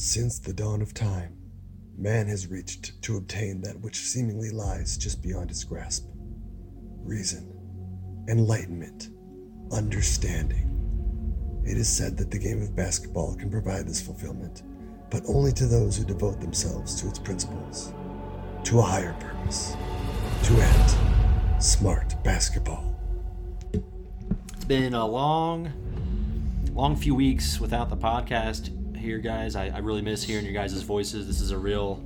Since the dawn of time, man has reached to obtain that which seemingly lies just beyond his grasp reason, enlightenment, understanding. It is said that the game of basketball can provide this fulfillment, but only to those who devote themselves to its principles, to a higher purpose, to end smart basketball. It's been a long, long few weeks without the podcast here, guys. I, I really miss hearing your guys' voices. This is a real,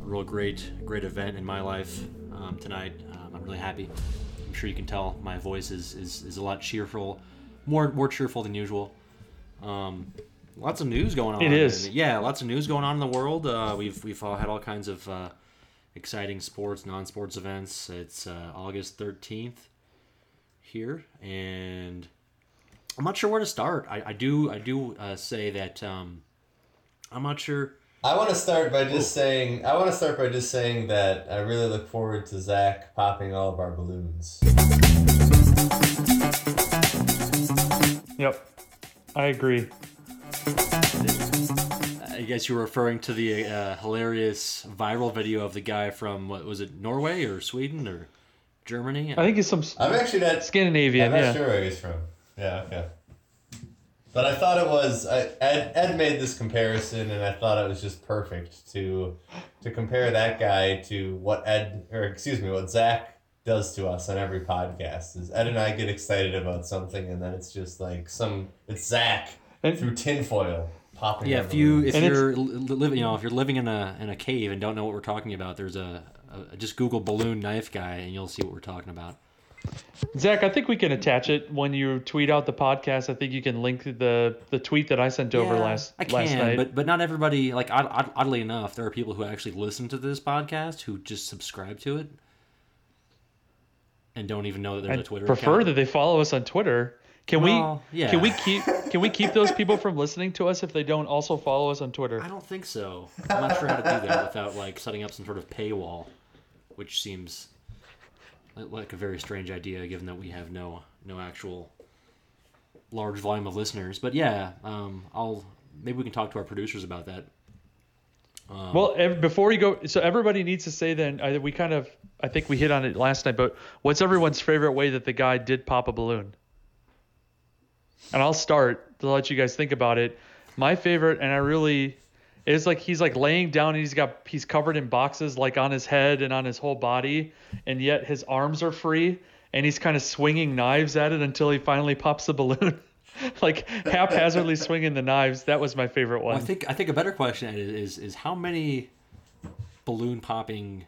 a real great, great event in my life um, tonight. Um, I'm really happy. I'm sure you can tell my voice is, is, is a lot cheerful, more more cheerful than usual. Um, lots of news going on. It is. And, yeah, lots of news going on in the world. Uh, we've we've all had all kinds of uh, exciting sports, non-sports events. It's uh, August 13th here, and I'm not sure where to start. I, I do I do uh, say that um, I'm not sure. I want to start by just saying I want to start by just saying that I really look forward to Zach popping all of our balloons. Yep. I agree. I guess you were referring to the uh, hilarious viral video of the guy from what was it Norway or Sweden or Germany? I think it's some I'm actually not Scandinavian. I'm not yeah. sure where he's from. Yeah, okay. But I thought it was I, Ed, Ed made this comparison, and I thought it was just perfect to to compare that guy to what Ed or excuse me, what Zach does to us on every podcast. Is Ed and I get excited about something, and then it's just like some it's Zach And- through tinfoil popping. Yeah, if you balloons. if And you're living, you know, if you're living in a in a cave and don't know what we're talking about, there's a, a just Google balloon knife guy and you'll see what we're talking about. Zach, I think we can attach it when you tweet out the podcast. I think you can link the the tweet that I sent over Yeah, last I can, last night. but but not everybody. Like odd, odd, oddly enough, there are people who actually listen to this podcast who just subscribe to it and don't even know that there's I a Twitter prefer account. that they follow us on Twitter. Can Well, we yeah. can we keep can we keep those people from listening to us if they don't also follow us on Twitter? I don't think so. I'm not sure how to do that without like setting up some sort of paywall, which seems like a very strange idea given that we have no no actual large volume of listeners. But yeah, um, I'll maybe we can talk to our producers about that. Um, Well, ev- before you go, so everybody needs to say then. I, we kind of, I think we hit on it last night. But what's everyone's favorite way that the guy did pop a balloon? And I'll start to let you guys think about it. My favorite, and I really, is like he's like laying down and he's got he's covered in boxes like on his head and on his whole body, and yet his arms are free, and he's kind of swinging knives at it until he finally pops the balloon. like haphazardly swinging the knives. That was my favorite one. Well, I think I think a better question is, is is how many balloon popping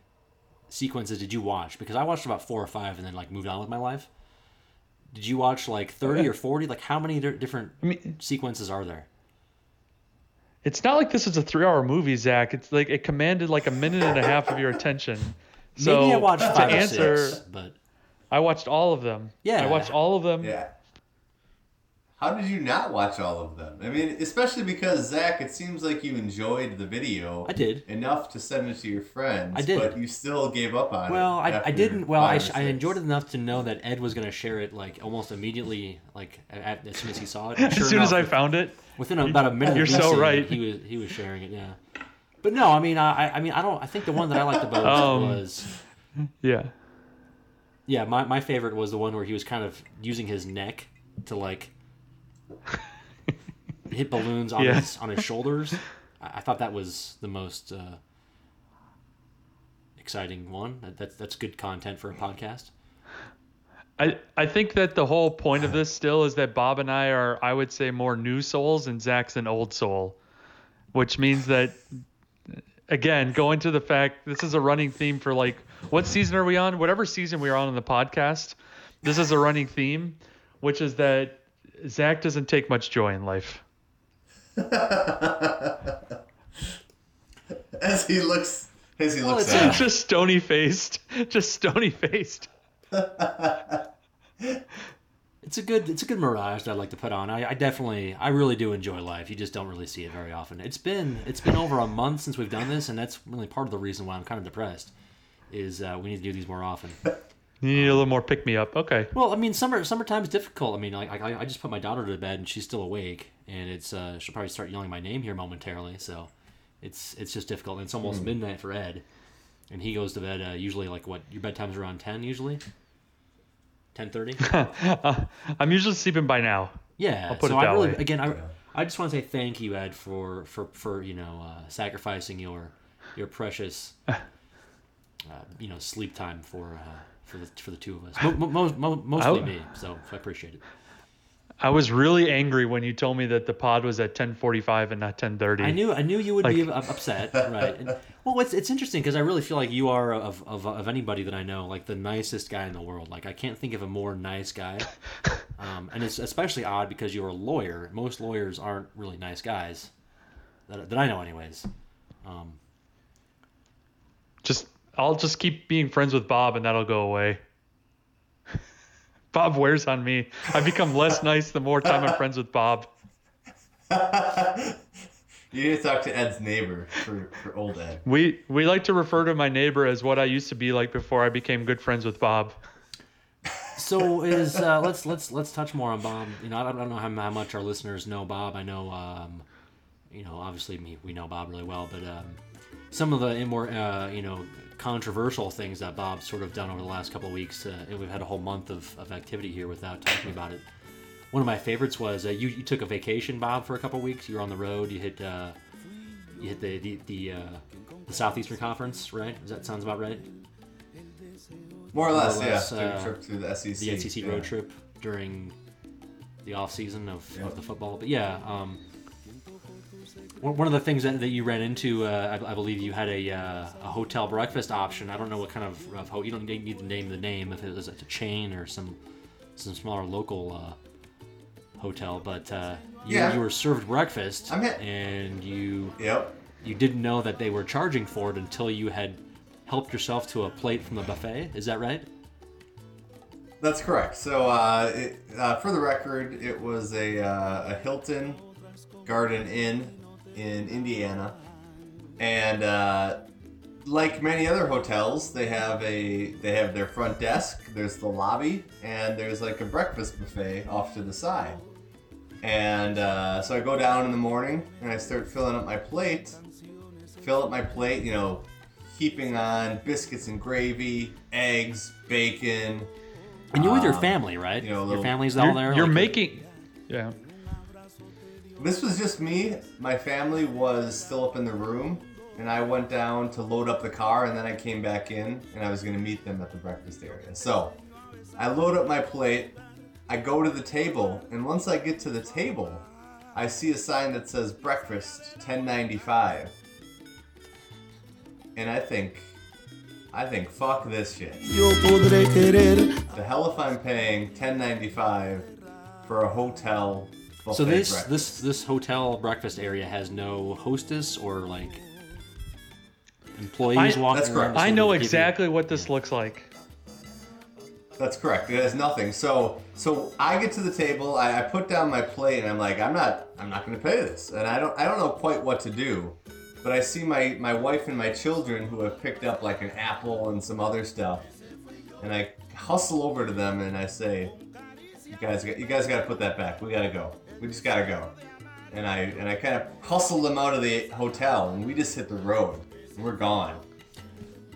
sequences did you watch? Because I watched about four or five and then like moved on with my life. Did you watch like thirty or forty? Like how many different I mean, sequences are there? It's not like this is a three-hour movie, Zach. It's like it commanded like a minute and a half of your attention. So Maybe I watched to five answer, or six, but I watched all of them. Yeah. I watched all of them. Yeah. How did you not watch all of them? I mean, especially because Zach, it seems like you enjoyed the video. I did. enough to send it to your friends. I did. but you still gave up on it. well, I, I didn't. Well, I, five sh- or I enjoyed it enough to know that Ed was going to share it like almost immediately, like at, as soon as he saw it. And As sure soon as I enough, found it, within about a minute, You're of me so seeing it, right. He was he was sharing it. Yeah. But no, I mean, I I mean, I don't. I think the one that I liked the most Um, was. yeah. Yeah, my, my favorite was the one where he was kind of using his neck to like hit balloons on Yeah. his on his shoulders. I, I thought that was the most uh, exciting one. That, that's that's good content for a podcast. I, I think that the whole point of this still is that Bob and I are, I would say, more new souls and Zach's an old soul, which means that, again, going to the fact this is a running theme for like, what season are we on? Whatever season we are on in the podcast, this is a running theme, which is that Zach doesn't take much joy in life. as he looks, as he Well, looks it's a- just stony faced, just stony faced. It's a good it's a good mirage that I like to put on. I, I definitely I really do enjoy life. You just don't really see it very often. It's been it's been over a month since we've done this, and that's really part of the reason why I'm kind of depressed. Is uh, we need to do these more often. You need a little more pick me up. Okay. Well, I mean, summer summertime's difficult. I mean, like I, I just put my daughter to bed and she's still awake, and it's uh, she'll probably start yelling my name here momentarily. So it's it's just difficult. And it's almost midnight for Ed, and he goes to bed uh, usually like what your bedtime's around ten usually. Ten thirty. I'm usually sleeping by now. Yeah. I'll put so it I that really, way. again, I, I just want to say thank you, Ed, for for for you know uh, sacrificing your your precious, uh, you know, sleep time for uh, for the for the two of us. Mo- mo- mo- mo- mostly I- me. So I appreciate it. I was really angry when you told me that the pod was at 10:45 and not 10:30. I knew I knew you would be Like- up- upset, right? And, well, it's it's interesting because I really feel like you are of, of of anybody that I know like the nicest guy in the world. Like I can't think of a more nice guy. Um, and it's especially odd because you're a lawyer. Most lawyers aren't really nice guys, that, that I know, anyways. Um, I'll just keep being friends with Bob and that'll go away. Bob wears on me. I become less nice the more time I'm friends with Bob. You need to talk to Ed's neighbor for, for old Ed. We we like to refer to my neighbor as what I used to be like before I became good friends with Bob. so is uh, let's let's let's touch more on Bob. You know, I don't, I don't know how, how much our listeners know Bob. I know, um, you know, obviously me we know Bob really well, but um, some of the more uh, you know controversial things that Bob's sort of done over the last couple of weeks. Uh, and we've had a whole month of, of activity here without talking about it. One of my favorites was uh, you, you took a vacation, Bob, for a couple of weeks. You were on the road. You hit uh, you hit the the the, uh, the Southeastern Conference, right? Does that sounds about right? More or less, More or less, yeah. Uh, trip through the SEC. the SEC yeah. road trip during the off season of, Yeah. of the football. But yeah, um, one one of the things that, that you ran into, uh, I, I believe you had a, uh, a hotel breakfast option. I don't know what kind of, of ho- you don't need to name the name if it was a chain or some some smaller local uh, hotel, but uh, you, Yeah. you were served breakfast and you Yep. you didn't know that they were charging for it until you had helped yourself to a plate from the buffet. Is that right? That's correct. So, uh, it, uh, for the record, it was a, uh, a Hilton Garden Inn in Indiana, and uh, like many other hotels, they have a they have their front desk. There's the lobby, and there's like a breakfast buffet off to the side. And uh, so I go down in the morning and I start filling up my plate. Fill up my plate, you know, heaping on biscuits and gravy, eggs, bacon, And you're with your Um, family, right? you know, a your family's all there. you're like- making yeah. This was just me. My family was still up in the room, and I went down to load up the car, and then I came back in, and I was going to meet them at the breakfast area. So I load up my plate, I go to the table, and once I get to the table, I see a sign that says breakfast 1095. And I think, I think, fuck this shit. Yo podré querer The hell if I'm paying 1095 for a hotel buffet So this breakfast. this this hotel breakfast area has no hostess or like employees I- walking That's around. correct. to I know of give you- exactly what this looks like. That's correct. It has nothing. So so I get to the table, I, I put down my plate, and I'm like, I'm not I'm not gonna pay this, and I don't I don't know quite what to do, but I see my my wife and my children who have picked up like an apple and some other stuff, and I hustle over to them and I say, you guys you guys got to put that back. We gotta go. We just gotta go. And I and I kind of hustle them out of the hotel, and we just hit the road, and we're gone.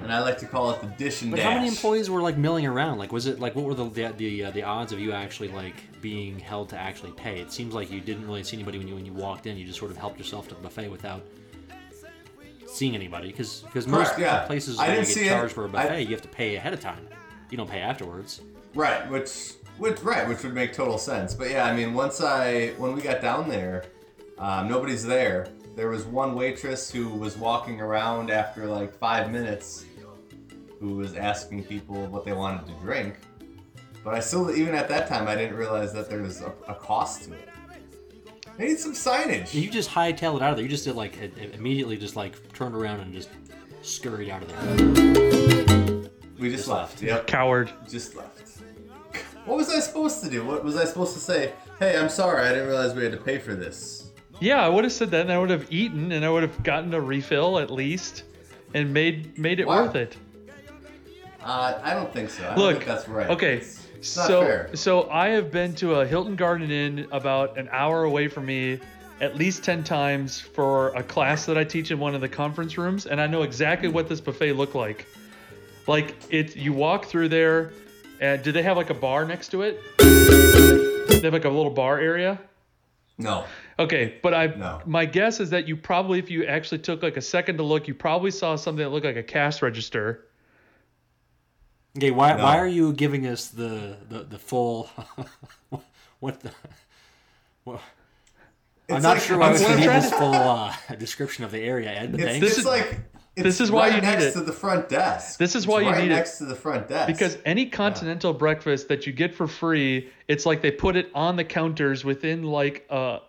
And I like to call it the dish and But dash. how many employees were like milling around? Like, was it like what were the the the, uh, the odds of you actually like being held to actually pay? It seems like you didn't really see anybody when you when you walked in. You just sort of helped yourself to the buffet without seeing anybody because because most Correct, yeah. places I where you get see it. charged for a buffet, you have to pay ahead of time. You don't pay afterwards. Right, which which right, which would make total sense. But yeah, I mean, once I when we got down there, um, nobody's there. There was one waitress who was walking around after like five minutes, who was asking people what they wanted to drink. But I still, even at that time, I didn't realize that there was a, a cost to it. I need some signage. You just hightailed it out of there. You just did like i- i- immediately just like turned around and just scurried out of there. We just left. Yep. Coward. just left. What was I supposed to do? What was I supposed to say? Hey, I'm sorry, I didn't realize we had to pay for this. Yeah, I would have said that, and I would have eaten, and I would have gotten a refill at least, and made made it Wow. worth it. Uh, I don't think so. I Look, that's right. okay, not so fair. so I have been to a Hilton Garden Inn about an hour away from me at least 10 times for a class that I teach in one of the conference rooms and I know exactly what this buffet looked like. Like it you walk through there and do they have like a bar next to it? They have like a little bar area? No. Okay, but I No. my guess is that you probably if you actually took like a second to look, you probably saw something that looked like a cash register. Okay, why No. why are you giving us the the, the full what the what, I'm not like- sure why I'm we need trying this to- full uh, description of the area, Ed. But It's, thanks. it's is- like it's this is why right you need next it. to the front desk. This is It's why you right need it. next to the front desk. Because any continental breakfast that you get for free, it's like they put it on the counters within like uh, uh,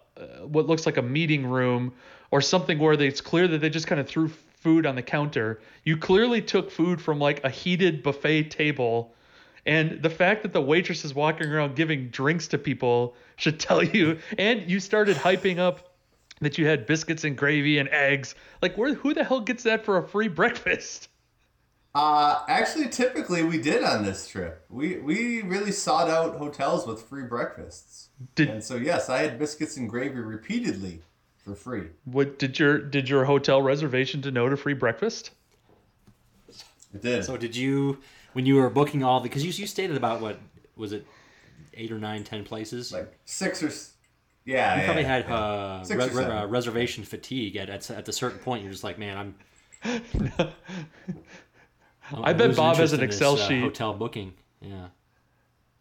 what looks like a meeting room or something where they, it's clear that they just kind of threw food on the counter. You clearly took food from like a heated buffet table. And the fact that the waitress is walking around giving drinks to people should tell you. And you started hyping up that you had biscuits and gravy and eggs. Like, where? Who the hell gets that for a free breakfast? Uh, actually, typically we did on this trip. We we really sought out hotels with free breakfasts. Did And so yes, I had biscuits and gravy repeatedly for free. What did your did your hotel reservation denote a free breakfast? It did. So did you when you were booking all the because you you stayed at about what was it eight or nine ten places? like six or s- yeah. you yeah, probably had yeah. uh, re- re- uh, reservation fatigue at, at at a certain point. You're just like, man, I'm. I'm- I bet Bob has an in this, Excel uh, sheet. hotel booking. Yeah.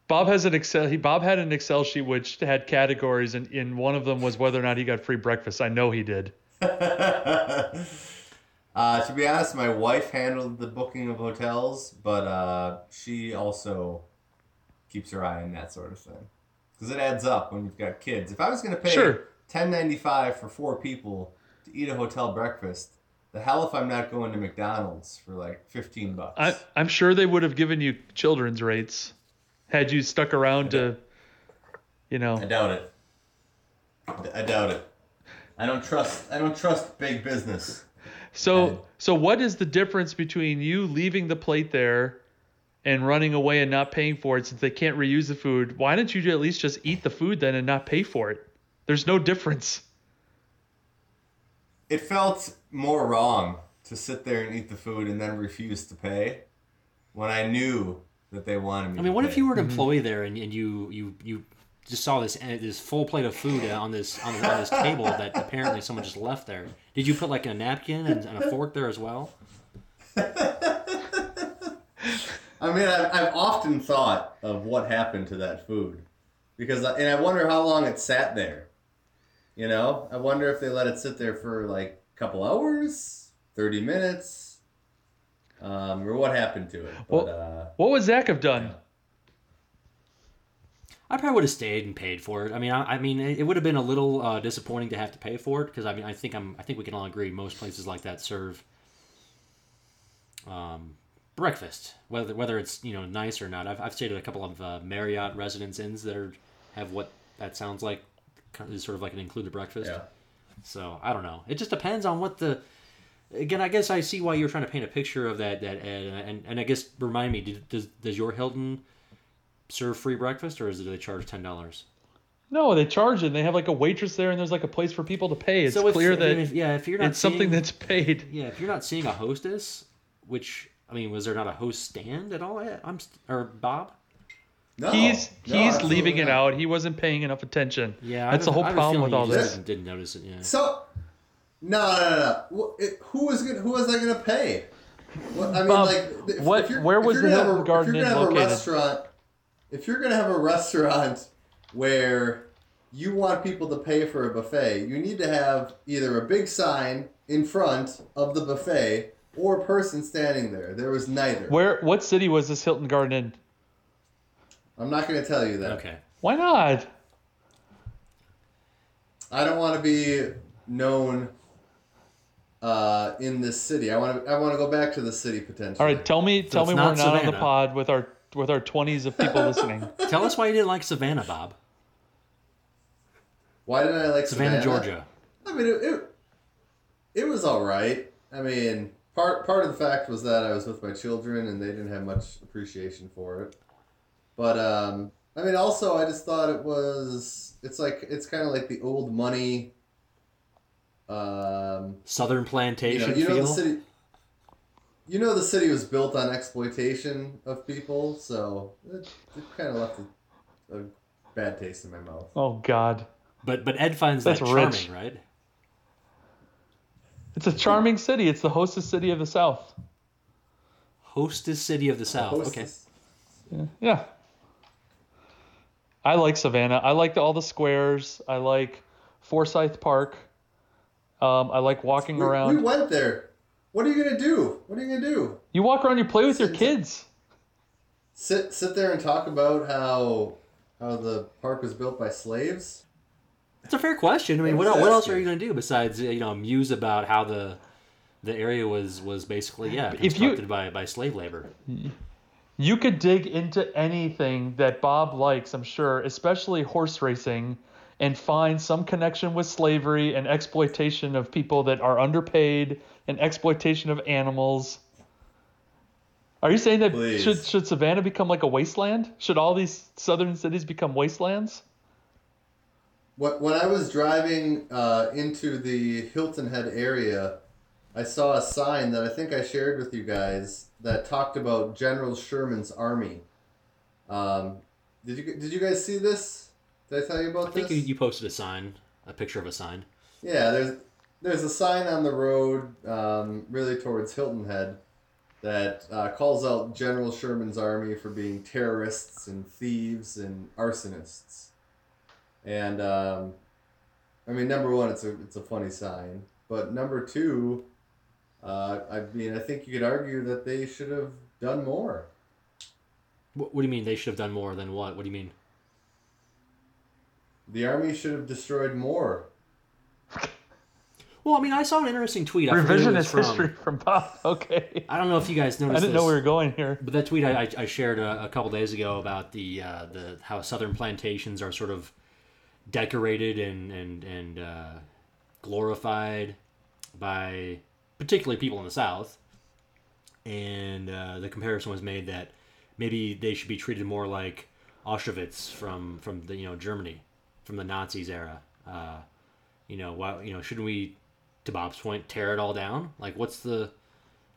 Bob has an Excel. He Bob had an Excel sheet which had categories, and in one of them was whether or not he got free breakfast. I know he did. uh, to be honest, my wife handled the booking of hotels, but uh, she also keeps her eye on that sort of thing because it adds up when you've got kids. If I was going to pay Sure. ten ninety five for four people to eat a hotel breakfast, the hell if I'm not going to McDonald's for like fifteen bucks. I, I'm sure they would have given you children's rates had you stuck around to, you know. I doubt it. I doubt it. I don't trust. I don't trust big business. So so what is the difference between you leaving the plate there and running away and not paying for it since they can't reuse the food? Why don't you at least just eat the food then and not pay for it? There's no difference. It felt more wrong to sit there and eat the food and then refuse to pay when I knew that they wanted me. I mean, to what pay. if you were an employee there and, and you you you just saw this uh, this full plate of food on this on, on this table that apparently someone just left there? Did you put like a napkin and, and a fork there as well? I mean, I've, I've often thought of what happened to that food because, I, and I wonder how long it sat there. You know, I wonder if they let it sit there for like a couple hours, thirty minutes, um, or what happened to it. But, Well- uh, What would Zach have done? I probably would have stayed and paid for it. I mean, I, I mean, it, it would have been a little uh, disappointing to have to pay for it because I mean, I think I'm, I think we can all agree most places like that serve um, breakfast, whether whether it's you know nice or not. I've, I've stayed at a couple of uh, Marriott Residence Inns that are, have what that sounds like, is sort of like an included breakfast. yeah. So I don't know. It just depends on what the. Again, I guess I see why you're trying to paint a picture of that. That Ed, and and I guess remind me, did, does does your Hilton serve free breakfast or is it they charge ten dollars? No, they charge it. They have like a waitress there, and there's like a place for people to pay. It's so if, clear I that mean, if, yeah, if you're not it's something that's paid. yeah, if you're not seeing a hostess, which I mean, was there not a host stand at all? I'm st- or Bob. No, he's no, he's leaving it not. out. He wasn't paying enough attention. Yeah, that's the whole I have a problem with all you this. Didn't, didn't notice it. Yeah. So, no, no, no, no. Wh- it- Who was gonna, who was I going to pay? What, I mean, Bob, like, if, what- if you're, where was you're the gonna have Hilton Garden if you're Inn gonna have located? a restaurant, if you're gonna have a restaurant where you want people to pay for a buffet, you need to have either a big sign in front of the buffet or a person standing there. There was neither. Where? What city was this Hilton Garden Inn? I'm not going to tell you that. Okay. Why not? I don't want to be known uh, in this city. I want to. I want to go back to the city potentially. All right, tell me, tell it's me we're not on the Savannah. pod with our with our twenties of people listening. Tell us why you didn't like Savannah, Bob. Why didn't I like Savannah, Savannah, Georgia. I mean, it, it, it was all right. I mean, part part of the fact was that I was with my children and they didn't have much appreciation for it. But um, I mean, also, I just thought it was. It's like it's kind of like the old money. Um, Southern you know, plantation you know the city. You know the city was built on exploitation of people, so it, it kind of left a, a bad taste in my mouth. Oh God, But but Ed finds that charming, rich. right? It's a charming city. It's the hostess city of the South. Hostess city of the South. Okay. Hostess. Yeah. I like Savannah. I like the, all the squares. I like Forsyth Park. Um, I like walking We, around. we went there. What are you gonna do? What are you gonna do? you walk around. You play with your kids. Sit sit there and talk about how how the park was built by slaves? That's a fair question. I mean, what, Exactly. what else are you going to do besides uh, you know muse about how the the area was was basically yeah If you- constructed by by slave labor? You could dig into anything that Bob likes, I'm sure, especially horse racing, and find some connection with slavery and exploitation of people that are underpaid and exploitation of animals. Are you saying that Please. should should Savannah become like a wasteland? Should all these southern cities become wastelands? What when I was driving uh, into the Hilton Head area, I saw a sign that I think I shared with you guys that talked about General Sherman's army. Um, did you did you guys see this? Did I tell you about this? I think you, you posted a sign, a picture of a sign. Yeah, there's there's a sign on the road, um, really towards Hilton Head, that uh, calls out General Sherman's army for being terrorists and thieves and arsonists. And um, I mean, number one, it's a it's a funny sign, but number two, uh, I mean, I think you could argue that they should have done more. What, what do you mean they should have done more than what? What do you mean? The army should have destroyed more. Well, I mean, I saw an interesting tweet. I forget who it was Revisionist from. history from Bob. Okay. I don't know if you guys noticed. I didn't this. know we were going here. But that tweet I, I, I shared a, a couple days ago about the uh, the how southern plantations are sort of decorated and and and uh, glorified by particularly people in the South, and uh, the comparison was made that maybe they should be treated more like Auschwitz from from the you know Germany from the Nazis era. Uh, you know, why you know shouldn't we, to Bob's point, tear it all down? Like, what's the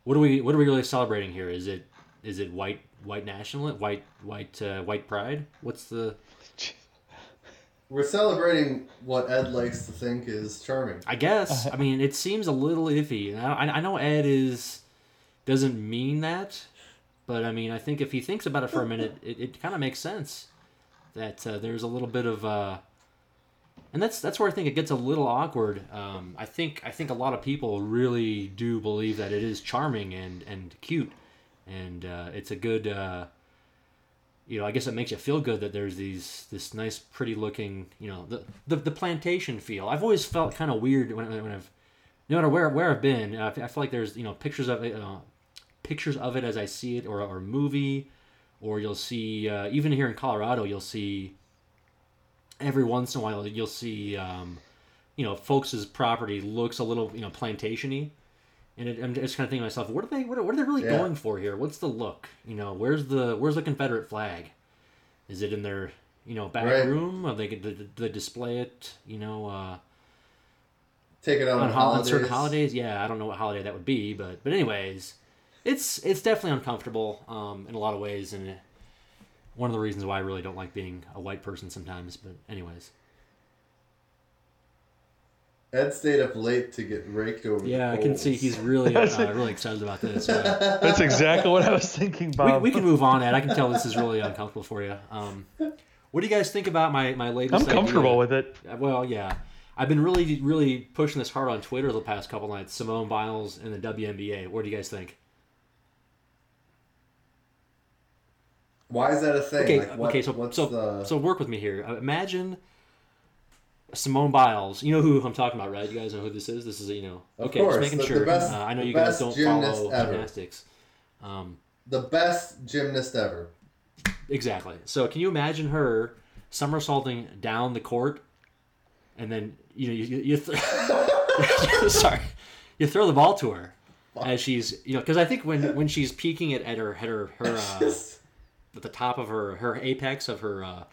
what are we what are we really celebrating here? Is it is it white white national white white uh, white pride? What's the We're celebrating what Ed likes to think is charming. I guess I mean it seems a little iffy. I, I know Ed is doesn't mean that, but I mean I think if he thinks about it for a minute, it, it kind of makes sense that uh, there's a little bit of uh, and that's that's where I think it gets a little awkward. Um, I think I think a lot of people really do believe that it is charming and and cute, and uh, it's a good. You know, I guess it makes you feel good that there's these this nice, pretty looking, you know, the the, the plantation feel. I've always felt kind of weird when, when I've, no matter where where I've been, I feel like there's you know pictures of it, uh, pictures of it as I see it, or or movie, or you'll see uh, even here in Colorado, you'll see every once in a while you'll see um, you know folks' property looks a little you know plantation-y and it, I'm just kind of thinking to myself what are they what are, what are they really Yeah. going for here what's the look you know where's the where's the Confederate flag is it in their you know back Right. room or they do they display it you know uh, Take it on on, on holidays. certain holidays yeah I don't know what holiday that would be but but anyways it's it's definitely uncomfortable um, in a lot of ways and one of the reasons why I really don't like being a white person sometimes but anyways Ed stayed up late to get raked over. Yeah, the I can see he's really uh, really excited about this. Yeah. That's exactly what I was thinking, we, Bob. we can move on, Ed. I can tell this is really uncomfortable for you. Um, what do you guys think about my my latest? I'm comfortable idea? with it. Uh, Well, yeah, I've been really really pushing this hard on Twitter the past couple nights. Simone Biles and the WNBA. What do you guys think? Why is that a thing? Okay, Like, what- okay. So what's so the... so work with me here. Uh, imagine. Simone Biles, you know who I'm talking about, right? You guys know who this is. This is you know. Of Okay, course, just making sure. best- uh, I know you guys don't gymnast follow ever. gymnastics. Um, the best gymnast ever. Exactly. So can you imagine her somersaulting down the court, and then you know you, you, you th- sorry, you throw the ball to her as she's you know because I think when when she's peeking at, at her at her her uh, at the top of her her apex of her uh,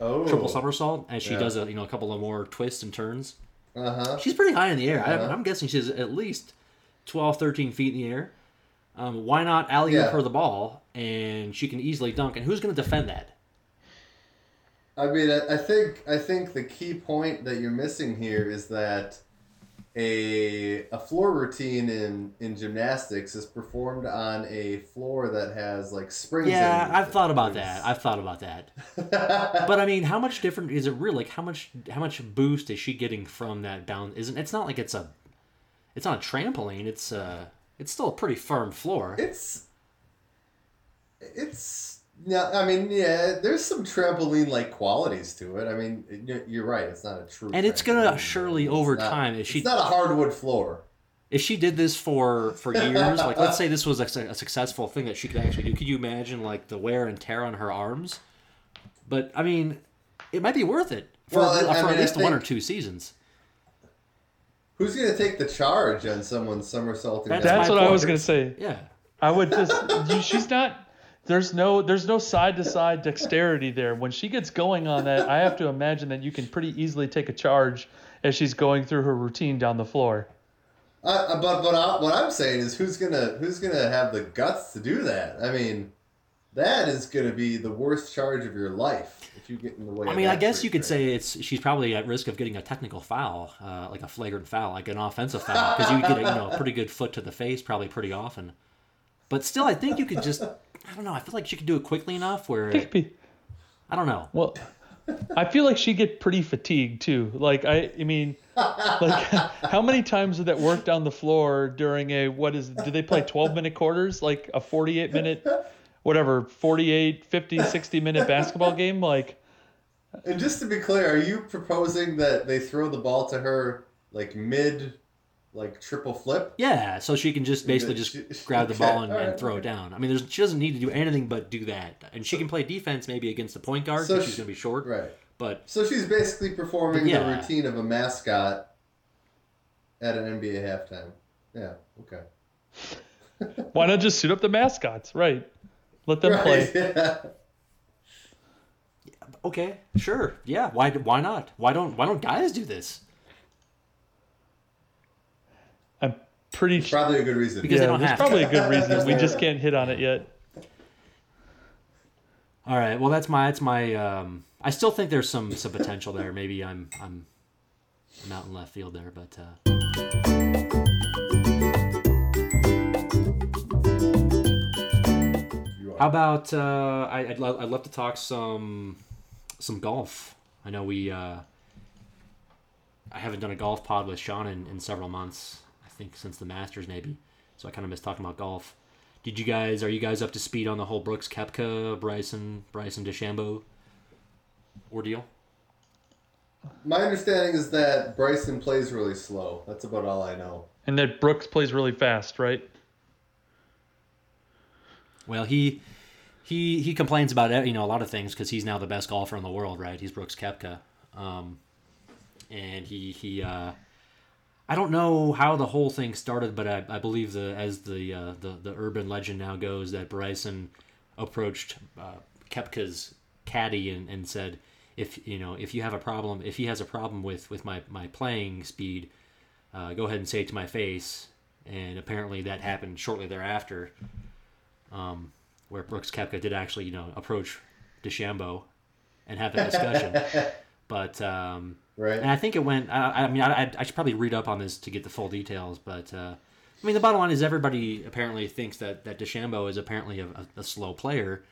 Oh. triple somersault, and she Yeah. does a you know a couple of more twists and turns. Uh huh. She's pretty high in the air. I, Yeah. I'm guessing she's at least 12, 13 feet in the air. Um, why not alley Yeah. her the ball and she can easily dunk? And who's going to defend that? I mean, I, I think I think the key point that you're missing here is that a a floor routine in in gymnastics is performed on a floor that has like springs. Yeah, I've thought about that. I've thought about that. But I mean, how much different is it really? Like, how much how much boost is she getting from that down? Isn't it's not like it's a it's not a trampoline. It's uh it's still a pretty firm floor. it's it's yeah. I mean, yeah. There's some trampoline like qualities to it. I mean, you're- you're right. It's not a true. And it's gonna surely It's over not- time, if she- it's not a hardwood floor. if she did this for for years, like let's say this was a, a successful thing that she could actually do, could you imagine like the wear and tear on her arms? But I mean, it might be worth it for, Well, for I mean, at I least one or two seasons. Who's gonna take the charge on someone somersaulting? That's That's my what I was gonna say. Yeah, I would just you, she's not there's no there's no side to side dexterity there. When she gets going on that, I have to imagine that you can pretty easily take a charge as she's going through her routine down the floor. Uh, but but I, what I'm saying is, who's gonna who's gonna have the guts to do that? I mean, that is gonna be the worst charge of your life if you get in the way. I of mean, I guess you could say it's she's probably at risk of getting a technical foul, uh, like a flagrant foul, like an offensive foul, because you get a, you know a pretty good foot to the face probably pretty often. But still, I think you could just I don't know. I feel like she could do it quickly enough where I it'd be I don't know. Well, I feel like she get pretty fatigued too. Like I, I mean, like how many times did that work down the floor during a what is? Do they play 12 minute quarters? Like a 48 minute, whatever, 48, 50, 60 minute basketball game? Like And just to be clear, are you proposing that they throw the ball to her like mid, like triple flip? Yeah, so she can just basically just she- grab the okay, ball and, alright, and throw it down. I mean, there's, she doesn't need to do anything but do that, and she can play defense maybe against the point guard So because she's she- going to be short. Right. But So she's basically performing Yeah. the routine of a mascot at an NBA halftime. Yeah. Okay. why not just suit up the mascots? Right. Let them play. Yeah. okay, sure, yeah. Why why not? Why don't why don't guys do this? I'm pretty. sure. Probably a good reason. Because they Yeah, don't there's have probably to. a good reason. We just can't hit on it yet. All right, well that's my that's my. Um, I still think there's some some potential there. Maybe I'm I'm, I'm out in left field there, but. Uh, How about uh, I, I'd, lo- I'd love to talk some some golf. I know we uh, I haven't done a golf pod with Sean in, in several months. I think since the Masters maybe. So I kind of miss talking about golf. Did you guys are you guys up to speed on the whole Brooks Koepka Bryson Bryson DeChambeau ordeal? My understanding is that Bryson plays really slow. That's about all I know. And that Brooks plays really fast, right? Well, he he he complains about it, you know a lot of things because he's now the best golfer in the world, right? He's Brooks Koepka, um, and he he. Uh, I don't know how the whole thing started, but I, I believe the as the, uh, the the urban legend now goes that Bryson approached uh, Koepka's caddy and, and said, if you know if you have a problem, if he has a problem with with my my playing speed, uh, go ahead and say it to my face. And apparently that happened shortly thereafter um, where Brooks Koepka did actually, you know, approach DeChambeau and have that discussion. but um, Right. and I think it went. I, I mean, I, I should probably read up on this to get the full details. But uh, I mean, the bottom line is everybody apparently thinks that that DeChambeau is apparently a, a, a slow player,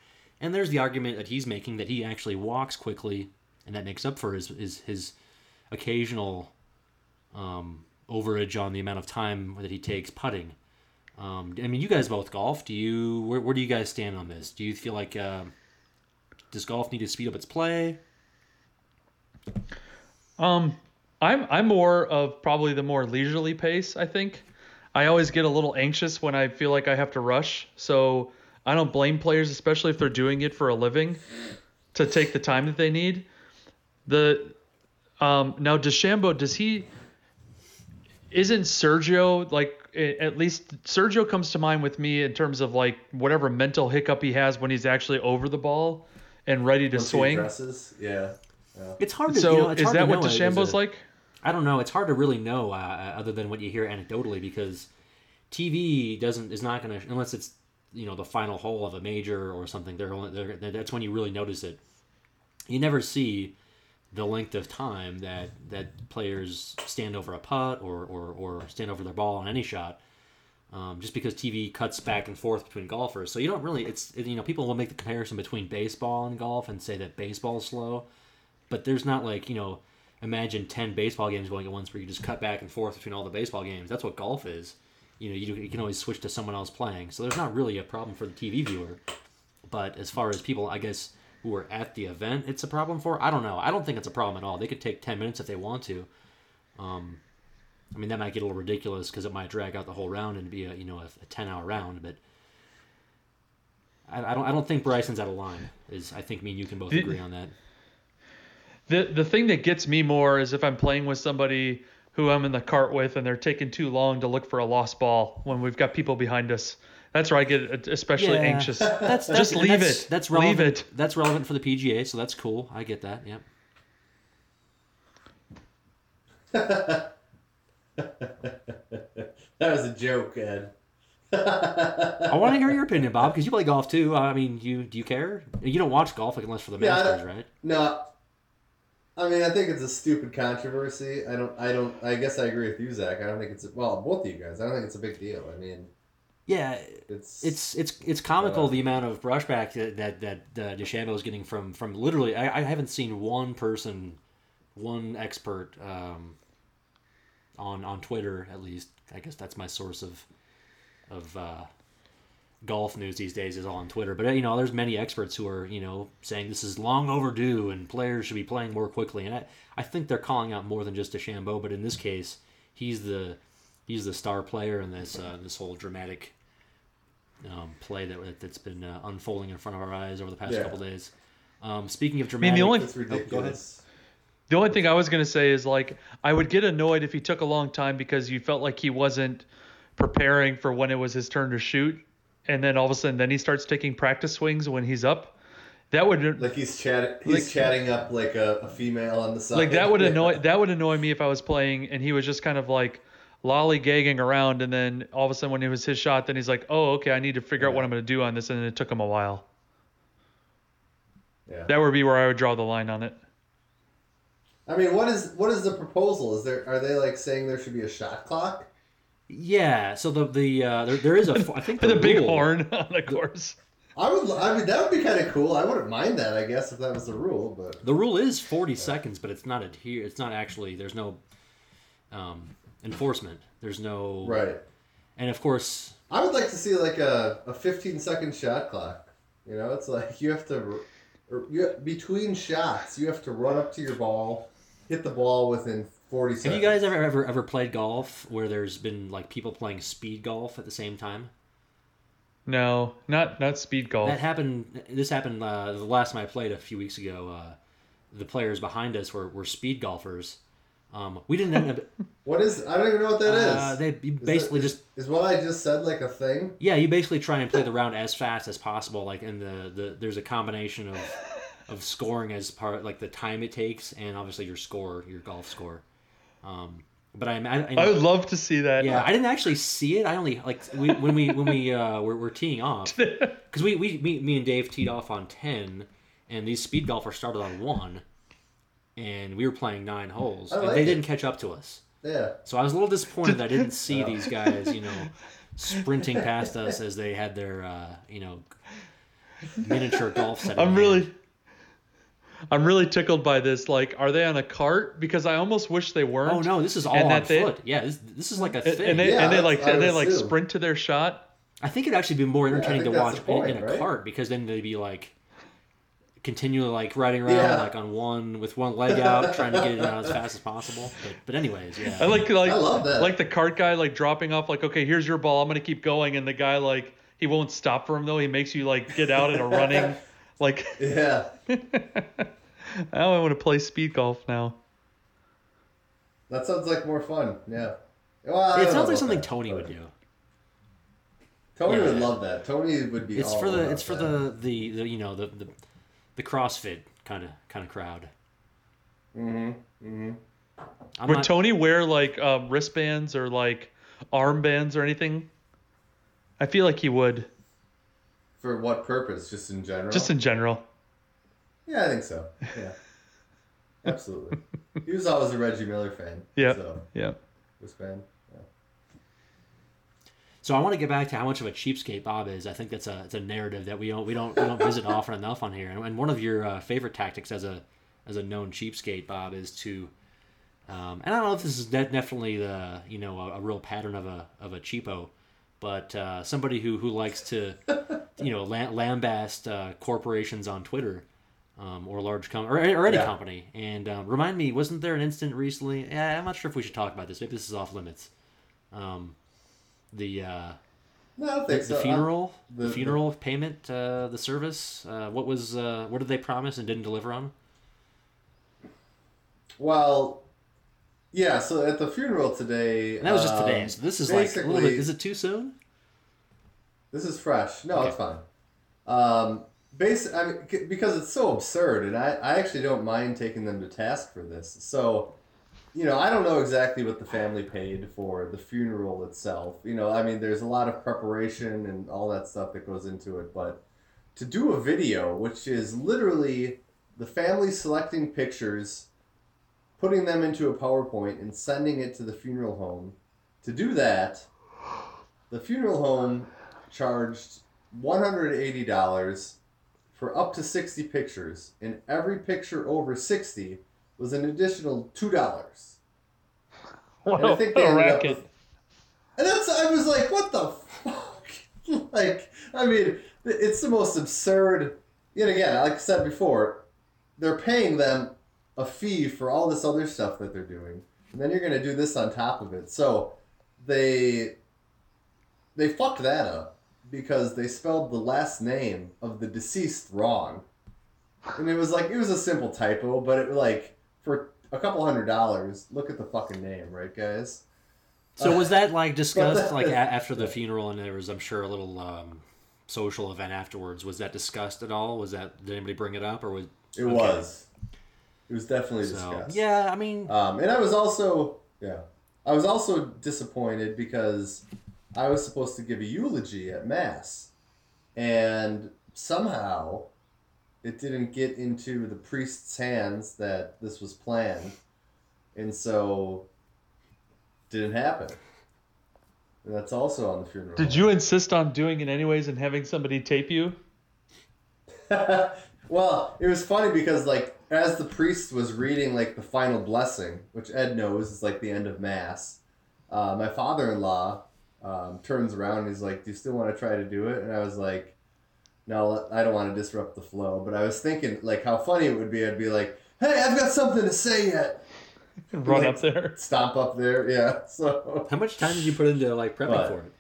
and there's the argument that he's making that he actually walks quickly, and that makes up for his his, his occasional um, overage on the amount of time that he takes putting. Um, I mean, you guys both golf. Do you? Where, where do you guys stand on this? Do you feel like uh, does golf need to speed up its play? Um, I'm I'm more of probably the more leisurely pace. I think I always get a little anxious when I feel like I have to rush. So I don't blame players, especially if they're doing it for a living, to take the time that they need. The um, now DeChambeau does he? isn't Sergio like at least Sergio comes to mind with me in terms of like whatever mental hiccup he has when he's actually over the ball and ready to Once swing. addresses, yeah. It's hard to. So you know, it's is hard that to what know as DeChambeau's a- like? I don't know. It's hard to really know uh, other than what you hear anecdotally because TV doesn't is not going to unless it's you know the final hole of a major or something. They're only they're, that's when you really notice it. You never see the length of time that that players stand over a putt or or, or stand over their ball on any shot. Um, just because TV cuts back and forth between golfers, so you don't really. It's you know people will make the comparison between baseball and golf and say that baseball is slow, but there's not like you know imagine 10 baseball games going at once where you just cut back and forth between all the baseball games that's what golf is you know you, you can always switch to someone else playing so there's not really a problem for the tv viewer but as far as people i guess who are at the event it's a problem for i don't know i don't think it's a problem at all they could take 10 minutes if they want to um, i mean that might get a little ridiculous because it might drag out the whole round and be a you know a, a 10 hour round but I, I don't. I don't think Bryson's out of line. Is I think me and you can both Did- agree on that. The the thing that gets me more is if I'm playing with somebody who I'm in the cart with and they're taking too long to look for a lost ball when we've got people behind us. That's where I get especially Yeah. anxious. That's, that's Just leave that's, it. That's relevant. Leave relevant. it. That's relevant for the PGA, so that's cool. I get that. Yep. That was a joke, Ed. I want to hear your opinion, Bob, because you play golf too. I mean, you do you care? You don't watch golf like unless for the Yeah, Masters, right? No, I mean I think it's a stupid controversy. I don't. I don't. I guess I agree with you, Zach. I don't think it's a, well both of you guys. I don't think it's a big deal. I mean, Yeah, it's it's it's it's comical Uh, the amount of brushback that that that uh, DeChambeau is getting from from literally. I, I haven't seen one person, one expert um, on on Twitter at least. I guess that's my source of of uh, golf news these days is all on Twitter. But you know, there's many experts who are you know saying this is long overdue and players should be playing more quickly. And I, I think they're calling out more than just a DeChambeau, but in this case, he's the he's the star player in this uh, this whole dramatic um, play that that's been uh, unfolding in front of our eyes over the past Yeah. couple days. Um, speaking of I dramatic, mean, the only it's ridiculous. The only thing I was gonna say is like I would get annoyed if he took a long time because you felt like he wasn't preparing for when it was his turn to shoot, and then all of a sudden then he starts taking practice swings when he's up. That would Like he's chat. He's Like- chatting up like a, a female on the side. like that would annoy that would annoy me if I was playing and he was just kind of like lollygagging around, and then all of a sudden when it was his shot, then he's like, oh okay, I need to figure out what I'm gonna do on this, and it took him a while. Yeah. That would be where I would draw the line on it. I mean, what is what is the proposal? Is there are they like saying there should be a shot clock? Yeah. So the the uh, there, there is a I think With the big rule- horn on the course. I would. I mean, that would be kind of cool. I wouldn't mind that. I guess if that was the rule, but The rule is 40 seconds, but it's not adhere. It's not actually. There's no um, enforcement. There's no. right. And of course, I would like to see like a, a 15 second shot clock. You know, it's like you have to, or you, between shots, you have to run up to your ball, hit the ball within 40 have you guys ever ever ever played golf where there's been like people playing speed golf at the same time? No, not not speed golf. That happened. This happened uh, the last time I played a few weeks ago. Uh, the players behind us were, were speed golfers. Um, we didn't end up. What is? I don't even know what that is. uh, they you Is that- basically is- just is what I just said like a thing. Yeah, you basically try and play the round as fast as possible. Like, in the, the there's a combination of of scoring as part like the time it takes, and obviously your score, your golf score. Um, but I, I, I would love to see that. yeah, I didn't actually see it. I only like we, when we when we uh, were, were teeing off because we, we me, me and Dave teed off on ten, and these speed golfers started on one, and we were playing nine holes, I and they it. didn't catch up to us. Yeah. So I was a little disappointed that I didn't see these guys, you know, sprinting past us as they had their, uh, you know, miniature golf set. I'm hand. Really I'm really tickled by this. Like, are they on a cart? Because I almost wish they oh, weren't. Oh no, this is all And on that they- foot. Yeah, this, this is like a thing. and they Yeah, and they like and they like assume. sprint to their shot. I think it'd actually be more entertaining think to watch point, in, in a right? cart because then they'd be like continually like riding around Yeah. like on one with one leg out, trying to get it out as fast as possible. But, but anyways, yeah. I like like I love that. like the cart guy like dropping off like okay here's your ball I'm gonna keep going and the guy like he won't stop for him though he makes you like get out in a running like Yeah. now I want to play speed golf now. That sounds like more fun. Yeah. Well, It sounds like something that, Tony but would do. Tony Yeah. would love that. Tony would be. It's all for the it's for the, the the you know the the, the CrossFit kind of kind of crowd. Mm-hmm. Mm-hmm. I'm Would not, Tony wear like um, wristbands or like armbands or anything? I feel like he would, For what purpose? Just in general. just in general. Yeah, I think so. Yeah. Absolutely. He was always a Reggie Miller fan. Yeah. So Yeah. this fan. Yeah. So I want to get back to how much of a cheapskate Bob is. I think that's a it's a narrative that we don't we don't we don't visit often enough on here. And, and one of your uh, favorite tactics as a as a known cheapskate Bob is to, um, and I don't know if this is de- definitely the you know a, a real pattern of a of a cheapo, but uh, somebody who who likes to you know lam- lambast uh, corporations on Twitter. Um, or large com- or, or any Yeah. company, and um, remind me, wasn't there an incident recently? Yeah, I'm not sure if we should talk about this. Maybe this is off limits. Um, the uh, No, the, so. the funeral, the, the- funeral payment, uh, the service. Uh, what was uh, what did they promise and didn't deliver on? well, yeah. So at the funeral today. And that was just um, today. So this is like a little bit. Is it too soon? This is fresh. No, Okay. it's fine. Um, base. I mean, c- because it's so absurd, and I, I actually don't mind taking them to task for this. So, you know, I don't know exactly what the family paid for the funeral itself. You know, I mean, there's a lot of preparation and all that stuff that goes into it, but to do a video, which is literally the family selecting pictures, putting them into a PowerPoint, and sending it to the funeral home, to do that, the funeral home charged $180 for up to 60 pictures, and every picture over 60 was an additional $2. What And I think they ended up racket. And that's, I was like, what the fuck? like, I mean, it's the most absurd. Yet again, like I said before, they're paying them a fee for all this other stuff that they're doing, and then you're gonna do this on top of it. So they they fucked that up because they spelled the last name of the deceased wrong, and it was like it was a simple typo, but it like for a couple hundred dollars, look at the fucking name, right, guys? So was that like discussed like a- after the funeral and there was I'm sure a little um, social event afterwards? Was that discussed at all? Was that did anybody bring it up or was It Okay. was. It was definitely so? discussed. Yeah, I mean, Um, and I was also yeah, I was also disappointed because I was supposed to give a eulogy at mass, and somehow it didn't get into the priest's hands that this was planned, and so didn't happen. And that's also on the funeral. Did you insist on doing it anyways and having somebody tape you? well, it was funny because like as the priest was reading like the final blessing, which Ed knows is like the end of mass, uh, my father-in-law um, turns around and he's like, "Do you still want to try to do it?" And I was like, "No, I don't want to disrupt the flow." But I was thinking like how funny it would be. I'd be like, "Hey, I've got something to say yet." Run Like- up there. Stomp up there, yeah. So how much time did you put into like prepping What? for it?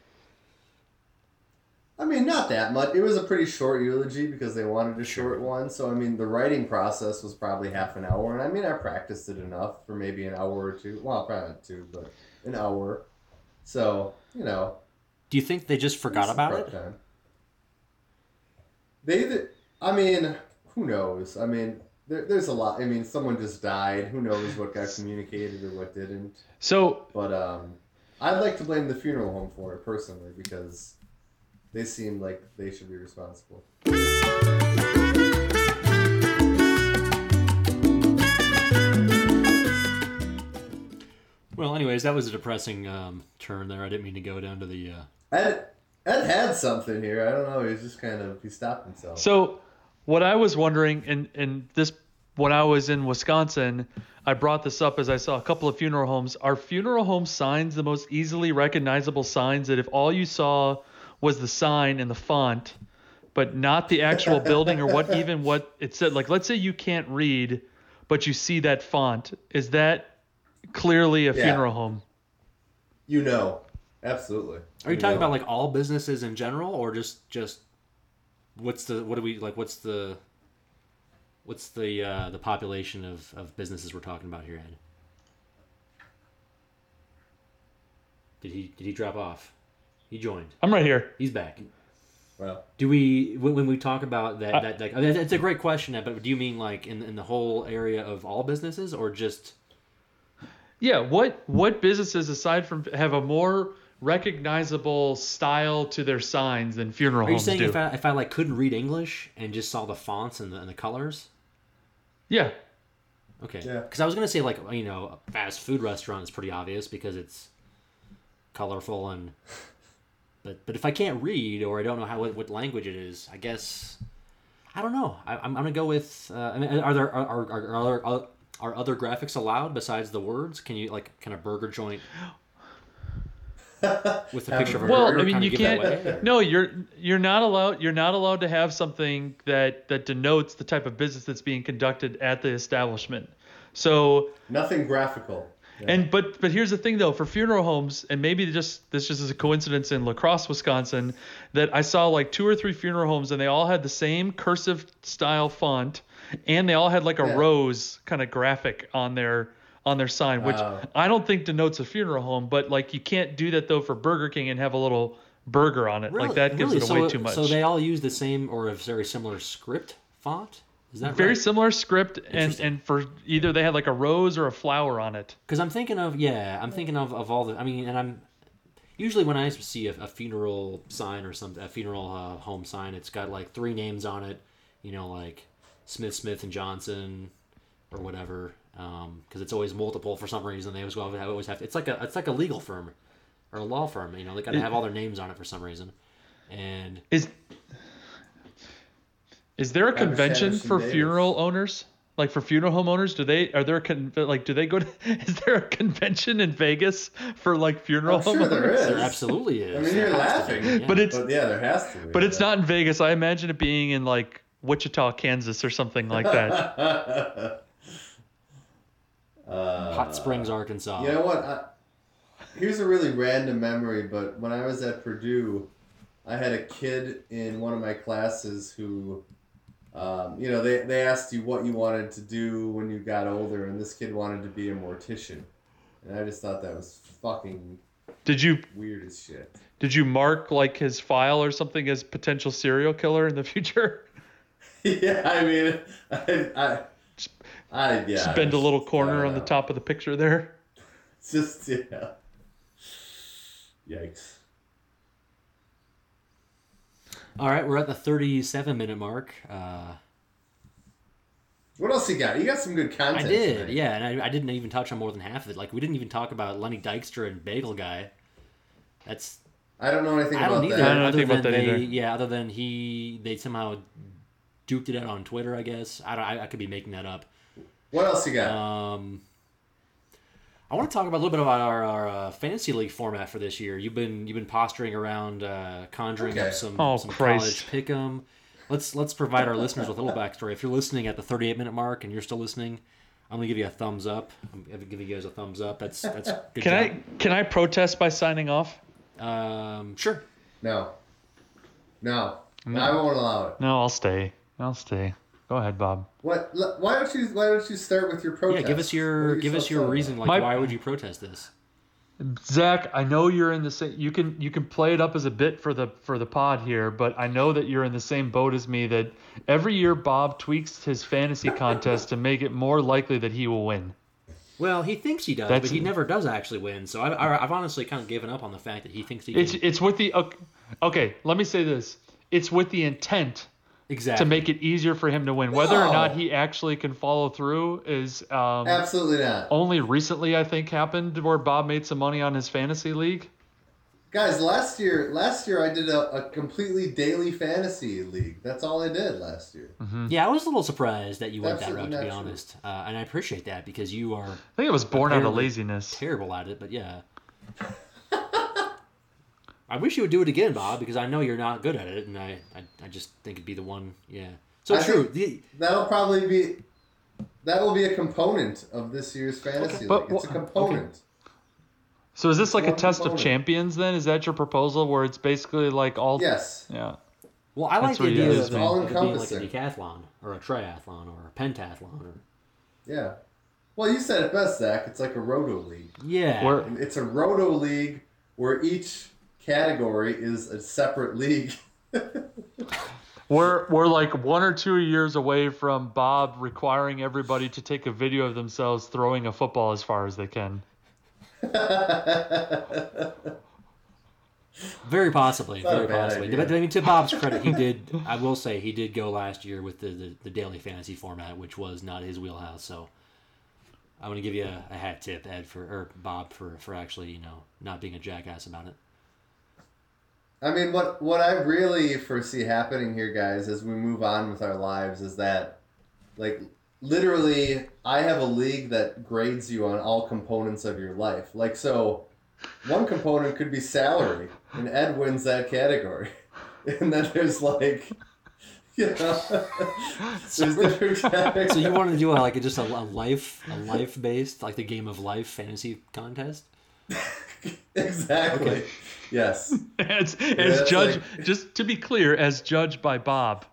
I mean, not that much. It was a pretty short eulogy because they wanted a short one. So, I mean, the writing process was probably half an hour. And I mean, I practiced it enough for maybe an hour or two. Well, probably not two, but an hour. So, you know. Do you think they just forgot about it? time. They, either- I mean, who knows? I mean, there, there's a lot. I mean, someone just died. Who knows what got communicated or what didn't. So But um, I'd like to blame the funeral home for it personally because they seem like they should be responsible. Well, anyways, that was a depressing um, turn there. I didn't mean to go down to the. Uh... Ed, Ed had something here. I don't know. He was just kind of he stopped himself. So, what I was wondering, and and this, when I was in Wisconsin, I brought this up as I saw a couple of funeral homes. Are funeral home signs the most easily recognizable signs that if all you saw was the sign and the font, but not the actual building or what even what it said? Like, let's say you can't read, but you see that font. Is that clearly a Yeah. funeral home? You know, absolutely. Are you talking know. about like all businesses in general, or just just what's the what do we like? What's the what's the uh, the population of, of businesses we're talking about here, Ed? Did he did he drop off? He joined. I'm right here. He's back. Well, Do we when, when we talk about that I- that like I mean, it's a great question, but do you mean like in in the whole area of all businesses or just Yeah, what what businesses aside from have a more recognizable style to their signs than funeral homes? Are you homes saying do? if I if I like couldn't read English and just saw the fonts and the, and the colors? yeah, Okay. Yeah. Because I was gonna say like you know a fast food restaurant is pretty obvious because it's colorful and. But but if I can't read or I don't know how what, what language it is, I guess I don't know. I, I'm, I'm gonna go with. Uh, I mean, are there are are, are, are, are are other graphics allowed besides the words? Can you like kind of burger joint with a picture of a Well, burger? I mean, you can't. away, No, you're you're not allowed. You're not allowed to have something that that denotes the type of business that's being conducted at the establishment. So, nothing graphical. and but but here's the thing though, for funeral homes, and maybe just this just is a coincidence in La Crosse, Wisconsin, that I saw like two or three funeral homes, and they all had the same cursive style font, and they all had like a Yeah. rose kind of graphic on their on their sign, which Wow. I don't think denotes a funeral home. But like you can't do that though for Burger King and have a little burger on it. Like that gives Really? it away so, too much. So they all use the same or a very similar script font? Is that Very right? similar script, and and for either they had like a rose or a flower on it. Because I'm thinking of yeah, I'm thinking of, of all the. I mean, and I'm usually when I see a, a funeral sign or something, a funeral uh, home sign, it's got like three names on it. You know, like Smith, Smith and Johnson, or whatever. Um, because it's always multiple for some reason. They always go. They always have. It's like a. It's like a legal firm, or a law firm. You know, they got to have all their names on it for some reason. And Is is there a Robert convention Sanderson for Davis. funeral owners? Like for funeral home owners, do they are there a con, like do they go to is there a convention in Vegas for like funeral I'm home sure there owners? is. there absolutely is. I mean, you're There has to be, laughing. yeah. But it's But yeah, there has to be. but it's not in Vegas. I imagine it being in like Wichita, Kansas or something like that. Hot Springs, Arkansas. You know what? I, here's a really random memory, but when I was at Purdue, I had a kid in one of my classes who, um, you know, they, they asked you what you wanted to do when you got older, and this kid wanted to be a mortician. And I just thought that was fucking Did you weird as shit. did you mark like his file or something as potential serial killer in the future? yeah, I mean, I, I, I yeah. Spend a little corner I on the top of the picture there. It's just yeah. Yikes. All right, we're at the 37 minute mark. Uh, What else you got? You got some good content. I did, tonight. yeah, and I, I didn't even touch on more than half of it. Like we didn't even talk about Lenny Dykstra and Bagel Guy. That's I don't know anything I about don't either. that. I don't know other anything than about that they, either. yeah, other than he they somehow duked it out on Twitter. I guess I don't. I, I could be making that up. What else you got? Um, I want to talk about a little bit about our, our uh, fantasy league format for this year. You've been you've been posturing around, uh, conjuring Okay. up some Oh, some Christ. college pick'em. Let's let's provide our listeners with a little backstory. If you're listening at the 38 minute mark and you're still listening, I'm gonna give you a thumbs up. I'm gonna give you guys a thumbs up. That's that's good. Can I can I protest by signing off? Um, sure. No. no. No. I won't allow it. No, I'll stay. I'll stay. Go ahead, Bob. What? l- Why don't you? Why don't you start with your protest? Yeah, give us your you give us your upset reason. Like, My- why would you protest this? Zach, I know you're in the same. You can you can play it up as a bit for the for the pod here, but I know that you're in the same boat as me. That every year Bob tweaks his fantasy contest to make it more likely that he will win. Well, he thinks he does, That's- but he never does actually win. So I've, I've honestly kind of given up on the fact that he thinks he can. It's it's with the ok- okay. Let me say this. It's with the intent exactly to make it easier for him to win. Whether or not he actually can follow through is um, Absolutely not. only recently I think happened where Bob made some money on his fantasy league. Guys, last year, last year I did a, a completely daily fantasy league. That's all I did last year. Yeah, I was a little surprised that you went that Absolutely route, to be honest. Uh, and I appreciate that because you are I think it was born out of laziness. terrible at it. But yeah, I wish you would do it again, Bob, because I know you're not good at it, and I, I, I just think it'd be the one. Yeah. So I true. The, That'll probably be. That will be a component of this year's fantasy But league. It's a wha- component. So is this like a One test of champions then? Is that your proposal where it's basically like all Yes. Yeah. well, I like That's the what he idea of man. it being like a decathlon or a triathlon or a pentathlon or Yeah. Well, you said it best, Zach. It's like a roto league. yeah. Where It's a roto league where each category is a separate league. We're we're like one or two years away from Bob requiring everybody to take a video of themselves throwing a football as far as they can. Very possibly, very possibly. idea. But I mean, to Bob's credit, he did. I will say he did go last year with the, the, the daily fantasy format, which was not his wheelhouse. So I want to give you a, a hat tip, Ed, for or Bob for for actually you know not being a jackass about it. I mean, what what I really foresee happening here, guys, as we move on with our lives, is that, like, literally, I have a league that grades you on all components of your life. Like, so, one component could be salary, and Ed wins that category, and then there's like, you know, there's categories. So you want to do uh, a, like just a, a life a life based like the game of life fantasy contest? exactly. Okay. Yes. As, as judge, like- just to be clear, as judged by Bob.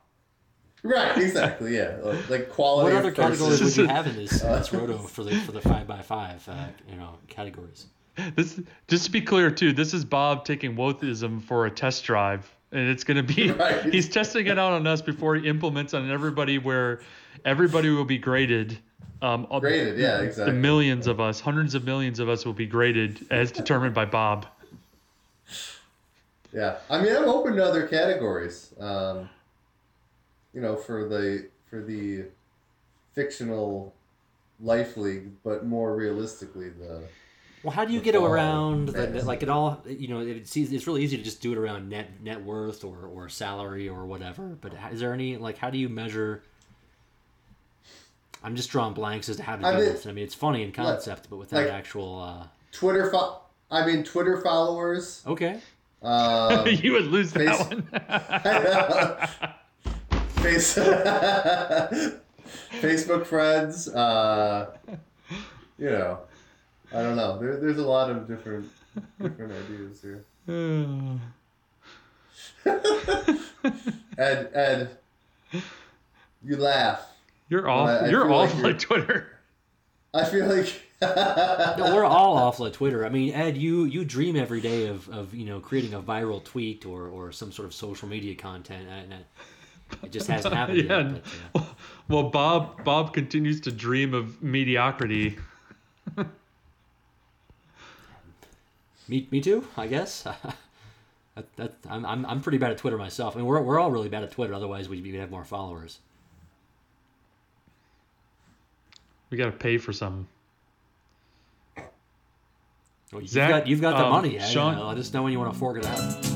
Right. Exactly. Yeah. Like, like quality. What of other person. categories would you have in this, in this roto for the for the five by five uh, you know categories? This just to be clear too. This is Bob taking Wothism for a test drive, and it's going to be Right. he's testing it out on us before he implements on everybody where everybody will be graded. Um, Graded, yeah, exactly. The millions of us, hundreds of millions of us, will be graded as determined by Bob. Yeah, I mean, I'm open to other categories. Um, you know, for the for the fictional life league, but more realistically, the Well, how do you get around the, like it all? You know, it's easy, it's really easy to just do it around net net worth or, or salary or whatever. But is there any like how do you measure? I'm just drawing blanks as to how to do I mean, this. I mean, it's funny in concept, but without like- actual. Uh, Twitter. Fo- I mean, Twitter followers. okay. Um, you would lose that face- one. Face- Facebook friends. Uh, you know, I don't know. There, there's a lot of different different ideas here. Ed, Ed, you laugh. You're off. I- I you're like off you're- like Twitter. I feel like. No, we're all awful at Twitter. I mean, Ed, you you dream every day of, of you know creating a viral tweet or, or some sort of social media content, and it, it just hasn't happened Yeah. yet. But, uh, Well, Bob Bob continues to dream of mediocrity. Me, me too, I guess. that, that, I'm, I'm, I'm pretty bad at Twitter myself. I mean, we're, we're all really bad at Twitter. Otherwise, we'd, we'd have more followers. We got to pay for some. Well, you've Zach, got, you've got the um, money. Ed. Sean- Uh, let us know when you want to fork it out.